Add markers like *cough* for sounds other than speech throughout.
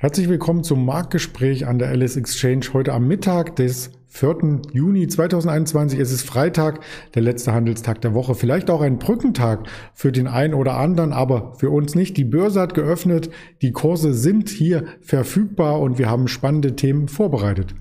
Herzlich willkommen zum Marktgespräch an der Alice Exchange heute am Mittag des 4. Juni 2021. Es ist Freitag, der letzte Handelstag der Woche. Vielleicht auch ein Brückentag für den einen oder anderen, aber für uns nicht. Die Börse hat geöffnet, die Kurse sind hier verfügbar und wir haben spannende Themen vorbereitet.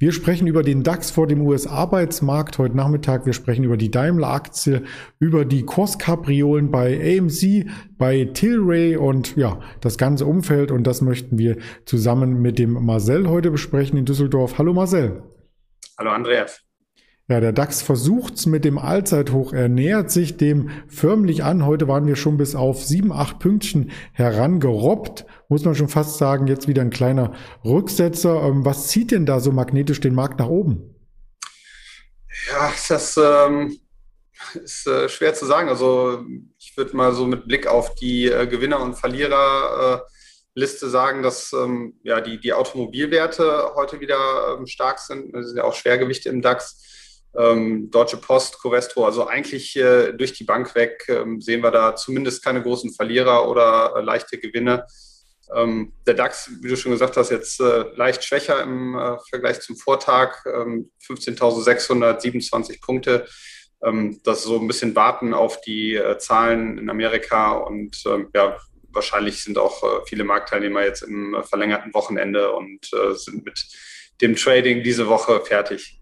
Wir sprechen über den DAX vor dem US-Arbeitsmarkt heute Nachmittag. Wir sprechen über die Daimler-Aktie, über die Kurskapriolen bei AMC, bei Tilray und ja, das ganze Umfeld. Und das möchten wir zusammen mit dem Marcel heute besprechen in Düsseldorf. Hallo Marcel. Hallo Andreas. Ja, der DAX versucht's mit dem Allzeithoch. Er nähert sich dem förmlich an. Heute waren wir schon bis auf sieben, acht Pünktchen herangerobbt. Muss man schon fast sagen, jetzt wieder ein kleiner Rücksetzer. Ähm, was zieht denn da so magnetisch den Markt nach oben? Ja, das ähm, ist äh, schwer zu sagen. Also ich würde mal so mit Blick auf die äh, Gewinner und Verlierer äh, sagen, dass ähm, ja, die, die Automobilwerte heute wieder ähm, stark sind. Das sind ja auch Schwergewichte im DAX ähm, Deutsche Post, Covestro, also eigentlich äh, durch die Bank weg ähm, sehen wir da zumindest keine großen Verlierer oder äh, leichte Gewinne. Ähm, der DAX, wie du schon gesagt hast, jetzt äh, leicht schwächer im äh, Vergleich zum Vortag, 15.627 ähm, Punkte. Ähm, das ist so ein bisschen warten auf die äh, Zahlen in Amerika und ähm, ja, wahrscheinlich sind auch äh, viele Marktteilnehmer jetzt im verlängerten Wochenende und sind mit dem Trading diese Woche fertig.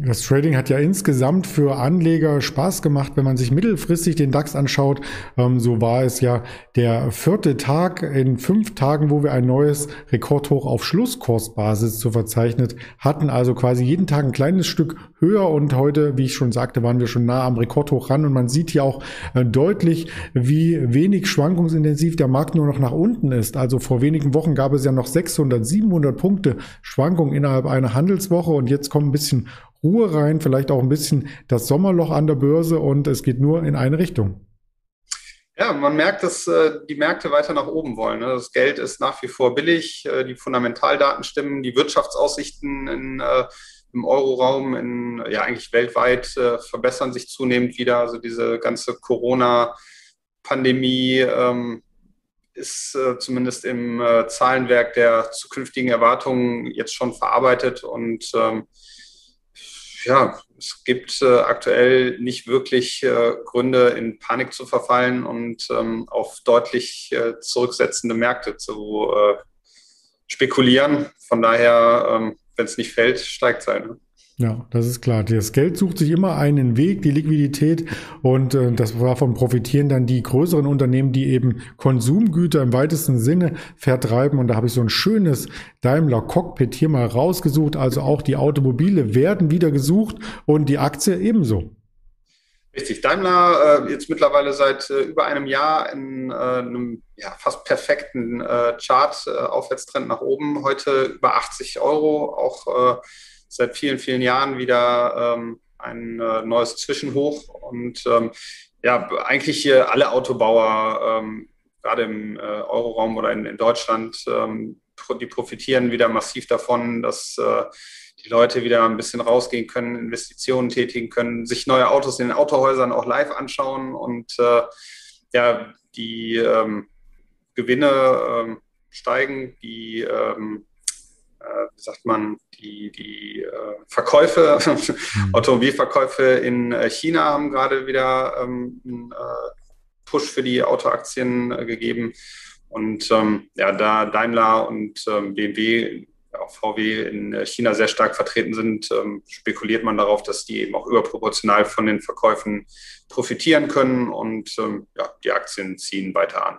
Das Trading hat ja insgesamt für Anleger Spaß gemacht, wenn man sich mittelfristig den DAX anschaut. Ähm, so war es ja der vierte Tag in fünf Tagen, wo wir ein neues Rekordhoch auf Schlusskursbasis zu verzeichnet hatten. Also quasi jeden Tag ein kleines Stück höher und heute, wie ich schon sagte, waren wir schon nah am Rekordhoch ran und man sieht hier auch äh, deutlich, wie wenig schwankungsintensiv der Markt nur noch nach unten ist. Also vor wenigen Wochen gab es ja noch 600, 700 Punkte Schwankung innerhalb einer Handelswoche und jetzt kommt ein bisschen Ruhe rein, vielleicht auch ein bisschen das Sommerloch an der Börse und es geht nur in eine Richtung. Ja, man merkt, dass äh, die Märkte weiter nach oben wollen. Ne? Das Geld ist nach wie vor billig, äh, die Fundamentaldaten stimmen, die Wirtschaftsaussichten in, äh, im Euroraum, in, ja eigentlich weltweit äh, verbessern sich zunehmend wieder. Also diese ganze Corona-Pandemie ähm, ist äh, zumindest im äh, Zahlenwerk der zukünftigen Erwartungen jetzt schon verarbeitet und ähm, ja, es gibt äh, aktuell nicht wirklich äh, Gründe, in Panik zu verfallen und ähm, auf deutlich äh, zurücksetzende Märkte zu äh, spekulieren. Von daher, ähm, wenn es nicht fällt, steigt es halt. Ne? Ja, das ist klar. Das Geld sucht sich immer einen Weg, die Liquidität und äh, das davon profitieren dann die größeren Unternehmen, die eben Konsumgüter im weitesten Sinne vertreiben. Und da habe ich so ein schönes Daimler Cockpit hier mal rausgesucht. Also auch die Automobile werden wieder gesucht und die Aktie ebenso. Richtig. Daimler äh, jetzt mittlerweile seit äh, über einem Jahr in äh, einem ja, fast perfekten äh, Chart, äh, Aufwärtstrend nach oben. Heute über 80 Euro, auch äh, seit vielen, vielen Jahren wieder ähm, ein äh, neues Zwischenhoch. Und ähm, ja, eigentlich hier alle Autobauer, ähm, gerade im äh, Euroraum oder in, in Deutschland, ähm, die profitieren wieder massiv davon, dass äh, die Leute wieder ein bisschen rausgehen können, Investitionen tätigen können, sich neue Autos in den Autohäusern auch live anschauen und äh, ja, die ähm, Gewinne ähm, steigen, die wie sagt man, die, die äh, Verkäufe, *laughs* mhm. Automobilverkäufe in äh, China haben gerade wieder ähm, einen Push für die Autoaktien gegeben. Und ähm, ja, da Daimler und ähm, BMW, auch VW in China sehr stark vertreten sind, ähm, spekuliert man darauf, dass die eben auch überproportional von den Verkäufen profitieren können und ähm, ja, die Aktien ziehen weiter an.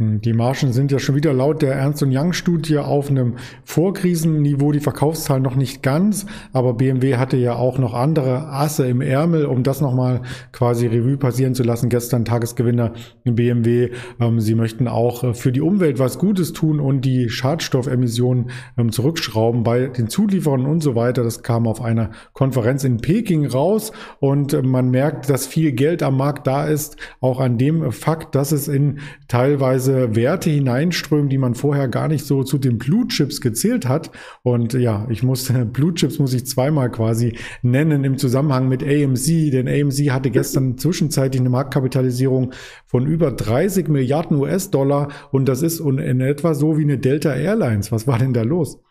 Hm, die Margen sind ja schon wieder laut der Ernst Young Studie auf einem Vorkrisenniveau, die Verkaufszahlen noch nicht ganz, aber BMW hatte ja auch noch andere Asse im Ärmel, um das nochmal quasi Revue passieren zu lassen. Gestern Tagesgewinner BMW, ähm, sie möchten auch äh, für die Umwelt was Gutes tun und die Schadstoffemissionen ähm, zurückschrauben bei den Zulieferern und so weiter. Das kam auf einer Konferenz in Peking raus und äh, man merkt, dass viel Geld am Markt da ist, auch an dem Fakt, dass es in teilweise diverse Werte hineinströmen, die man vorher gar nicht so zu den Blue Chips gezählt hat. Und ja, ich muss, *laughs* Blue Chips muss ich zweimal quasi nennen im Zusammenhang mit AMC, denn AMC hatte gestern zwischenzeitlich eine Marktkapitalisierung von über 30 Milliarden US-Dollar und das ist in etwa so wie eine Delta Airlines. Was war denn da los? *laughs*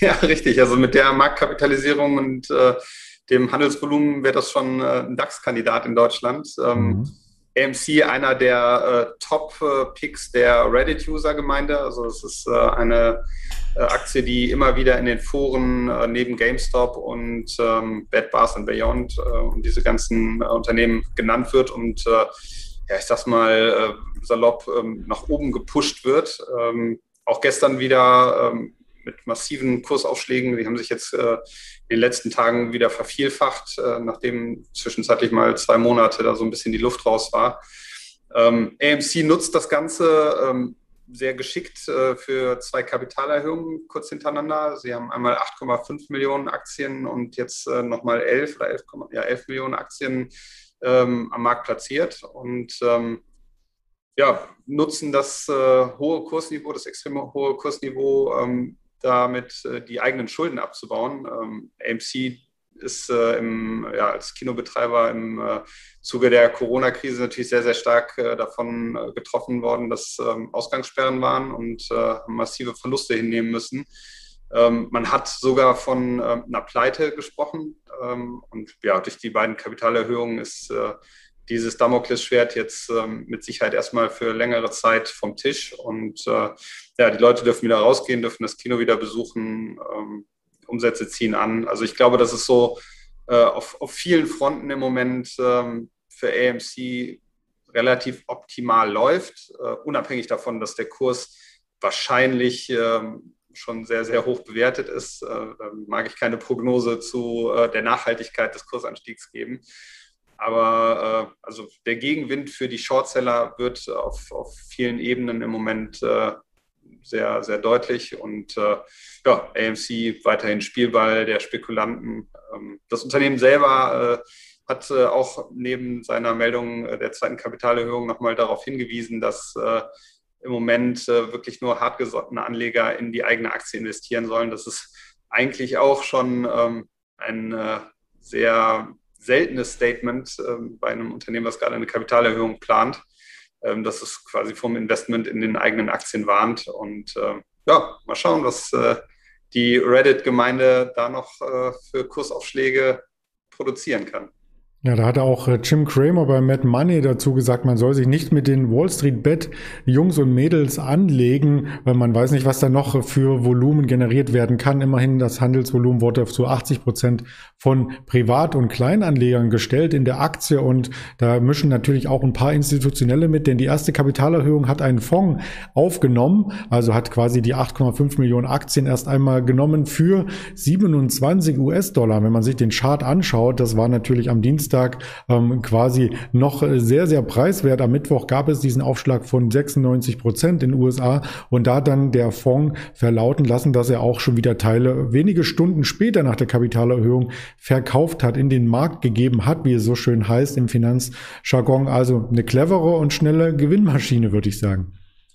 Ja, richtig. Also mit der Marktkapitalisierung und äh, dem Handelsvolumen wäre das schon äh, ein DAX-Kandidat in Deutschland. Ähm, mhm. AMC einer der äh, Top-Picks der Reddit-User-Gemeinde. Also es ist äh, eine äh, Aktie, die immer wieder in den Foren äh, neben GameStop und ähm, Bed Bath and Beyond äh, und diese ganzen äh, Unternehmen genannt wird und ja, ich sag's mal salopp ähm, nach oben gepusht wird. Ähm, auch gestern wieder ähm, mit massiven Kursaufschlägen. Die haben sich jetzt äh, in den letzten Tagen wieder vervielfacht, äh, nachdem zwischenzeitlich mal zwei Monate da so ein bisschen die Luft raus war. Ähm, AMC nutzt das Ganze ähm, sehr geschickt äh, für zwei Kapitalerhöhungen kurz hintereinander. Sie haben einmal 8,5 Millionen Aktien und jetzt äh, nochmal 11 oder 11, ja, 11 Millionen Aktien ähm, am Markt platziert. Und ähm, ja, nutzen das äh, hohe Kursniveau, das extrem hohe Kursniveau, ähm, damit äh, die eigenen Schulden abzubauen. Ähm, AMC ist äh, im, ja, als Kinobetreiber im äh, Zuge der Corona-Krise natürlich sehr, sehr stark davon getroffen worden, dass ähm, Ausgangssperren waren und massive Verluste hinnehmen müssen. Ähm, man hat sogar von einer Pleite gesprochen und ja, durch die beiden Kapitalerhöhungen ist dieses Damoklesschwert jetzt ähm, mit Sicherheit erstmal für längere Zeit vom Tisch. Und äh, ja, die Leute dürfen wieder rausgehen, dürfen das Kino wieder besuchen, ähm, Umsätze ziehen an. Also ich glaube, das ist so äh, auf, auf vielen Fronten im Moment ähm, für AMC relativ optimal läuft, äh, unabhängig davon, dass der Kurs wahrscheinlich ähm, schon sehr, sehr hoch bewertet ist, äh, mag ich keine Prognose zu äh, der Nachhaltigkeit des Kursanstiegs geben. Aber äh, also der Gegenwind für die Shortseller wird auf, auf vielen Ebenen im Moment äh, sehr, sehr deutlich. Und äh, ja, AMC weiterhin Spielball der Spekulanten. Ähm, das Unternehmen selber äh, hat äh, auch neben seiner Meldung der zweiten Kapitalerhöhung nochmal darauf hingewiesen, dass äh, im Moment wirklich nur hartgesottene Anleger in die eigene Aktie investieren sollen. Das ist eigentlich auch schon ähm, ein sehr seltenes Statement ähm, bei einem Unternehmen, was gerade eine Kapitalerhöhung plant, ähm, dass es quasi vom Investment in den eigenen Aktien warnt. Und äh, ja, mal schauen, was äh, die Reddit-Gemeinde da noch äh, für Kursaufschläge produzieren kann. Ja, da hat auch äh, Jim Cramer bei Mad Money dazu gesagt, man soll sich nicht mit den Wall Street Bet Jungs und Mädels anlegen, weil man weiß nicht, was da noch für Volumen generiert werden kann. Immerhin das Handelsvolumen wurde zu 80 Prozent von Privat- und Kleinanlegern gestellt in der Aktie und da mischen natürlich auch ein paar institutionelle mit, denn die erste Kapitalerhöhung hat einen Fonds aufgenommen, also hat quasi die 8,5 Millionen Aktien erst einmal genommen für 27 US-Dollar. Wenn man sich den Chart anschaut, das war natürlich am Dienstag Dienstag ähm, quasi noch sehr, sehr preiswert. Am Mittwoch gab es diesen Aufschlag von 96 Prozent in den USA und da dann der Fonds verlauten lassen, dass er auch schon wieder Teile wenige Stunden später nach der Kapitalerhöhung verkauft hat, in den Markt gegeben hat, wie es so schön heißt im Finanzjargon. Also eine clevere und schnelle Gewinnmaschine, würde ich sagen.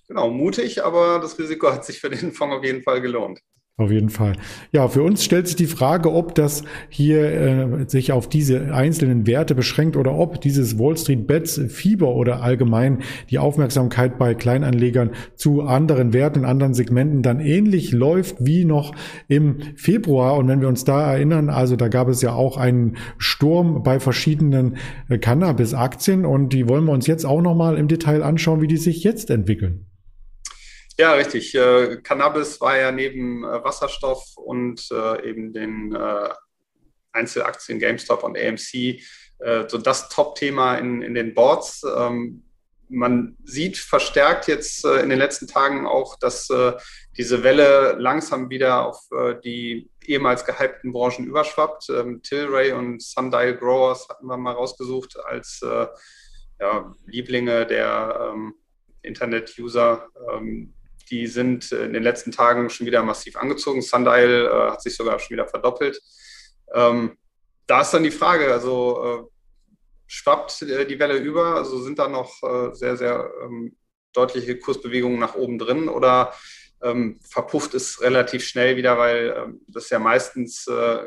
Genau, mutig, aber das Risiko hat sich für den Fonds auf jeden Fall gelohnt. Auf jeden Fall. Ja, für uns stellt sich die Frage, ob das hier äh, sich auf diese einzelnen Werte beschränkt oder ob dieses Wall Street Bets Fieber oder allgemein die Aufmerksamkeit bei Kleinanlegern zu anderen Werten, anderen Segmenten dann ähnlich läuft wie noch im Februar. Und wenn wir uns da erinnern, also da gab es ja auch einen Sturm bei verschiedenen äh, Cannabis-Aktien und die wollen wir uns jetzt auch nochmal im Detail anschauen, wie die sich jetzt entwickeln. Ja, richtig. Äh, Cannabis war ja neben äh, Wasserstoff und äh, eben den äh, Einzelaktien GameStop und AMC äh, so das Top-Thema in, in den Boards. Ähm, man sieht verstärkt jetzt äh, in den letzten Tagen auch, dass diese Welle langsam wieder auf die ehemals gehypten Branchen überschwappt. Ähm, Tilray und Sundial Growers hatten wir mal rausgesucht als ja, Lieblinge der ähm, Internet-User. Ähm, die sind äh, in den letzten Tagen schon wieder massiv angezogen. Sundial äh, hat sich sogar schon wieder verdoppelt. Ähm, da ist dann die Frage, also äh, schwappt äh, die Welle über? Also sind da noch äh, sehr, sehr ähm, deutliche Kursbewegungen nach oben drin oder ähm, verpufft es relativ schnell wieder, weil ähm, das ja meistens äh,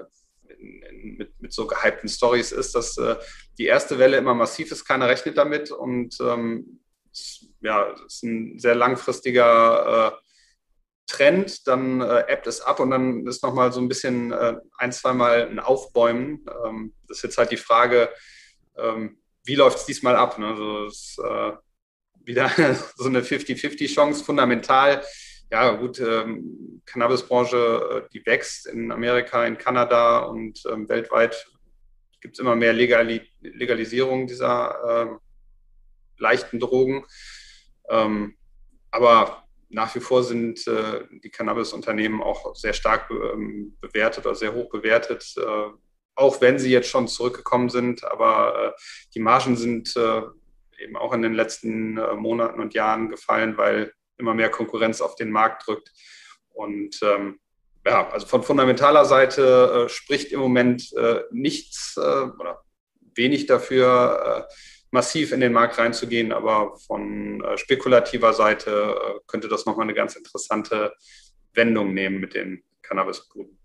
in, in, mit, mit so gehypten Stories ist, dass die erste Welle immer massiv ist, keiner rechnet damit und ähm, ja, ist ein sehr langfristiger äh, Trend, dann äh, ebbt es ab und dann ist nochmal so ein bisschen äh, ein, zweimal ein Aufbäumen. Ähm, das ist jetzt halt die Frage, ähm, wie läuft es diesmal ab? Ne? Also ist äh, wieder *laughs* so eine 50-50-Chance, fundamental. Ja, gut, ähm, Cannabisbranche, äh, die wächst in Amerika, in Kanada und ähm, weltweit gibt es immer mehr Legali Legalisierung dieser äh, leichten Drogen. Ähm, aber nach wie vor sind äh, die Cannabis-Unternehmen auch sehr stark ähm, bewertet oder sehr hoch bewertet, äh, auch wenn sie jetzt schon zurückgekommen sind. Aber äh, die Margen sind äh, eben auch in den letzten äh, Monaten und Jahren gefallen, weil immer mehr Konkurrenz auf den Markt drückt. Und ähm, ja, also von fundamentaler Seite äh, spricht im Moment nichts oder wenig dafür massiv in den Markt reinzugehen, aber von äh, spekulativer Seite äh, könnte das nochmal eine ganz interessante Wendung nehmen mit den Cannabis-Bruten.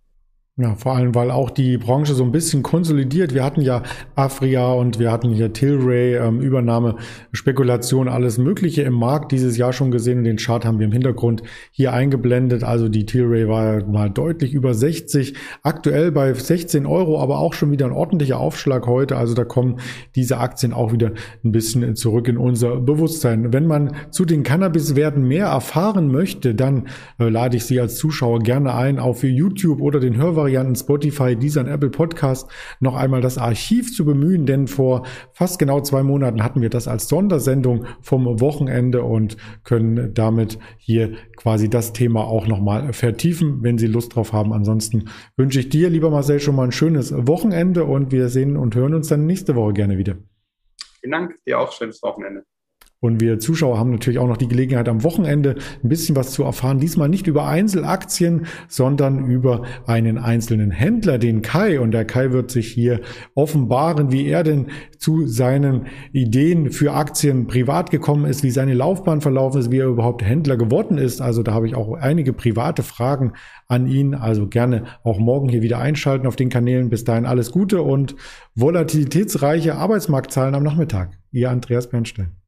Ja, vor allem, weil auch die Branche so ein bisschen konsolidiert. Wir hatten ja Afria und wir hatten hier Tilray, ähm, Übernahme, Spekulation, alles Mögliche im Markt dieses Jahr schon gesehen. Und den Chart haben wir im Hintergrund hier eingeblendet. Also die Tilray war mal deutlich über 60, aktuell bei 16 Euro, aber auch schon wieder ein ordentlicher Aufschlag heute. Also da kommen diese Aktien auch wieder ein bisschen zurück in unser Bewusstsein. Wenn man zu den Cannabis-Werten mehr erfahren möchte, dann äh, lade ich Sie als Zuschauer gerne ein auf YouTube oder den Hörvarianten Varianten Spotify, Deezer und Apple Podcast noch einmal das Archiv zu bemühen, denn vor fast genau zwei Monaten hatten wir das als Sondersendung vom Wochenende und können damit hier quasi das Thema auch nochmal vertiefen, wenn Sie Lust drauf haben. Ansonsten wünsche ich dir, lieber Marcel, schon mal ein schönes Wochenende und wir sehen und hören uns dann nächste Woche gerne wieder. Vielen Dank, dir auch schönes Wochenende. Und wir Zuschauer haben natürlich auch noch die Gelegenheit, am Wochenende ein bisschen was zu erfahren. Diesmal nicht über Einzelaktien, sondern über einen einzelnen Händler, den Kai. Und der Kai wird sich hier offenbaren, wie er denn zu seinen Ideen für Aktien privat gekommen ist, wie seine Laufbahn verlaufen ist, wie er überhaupt Händler geworden ist. Also da habe ich auch einige private Fragen an ihn. Also gerne auch morgen hier wieder einschalten auf den Kanälen. Bis dahin alles Gute und volatilitätsreiche Arbeitsmarktzahlen am Nachmittag. Ihr Andreas Bernstein.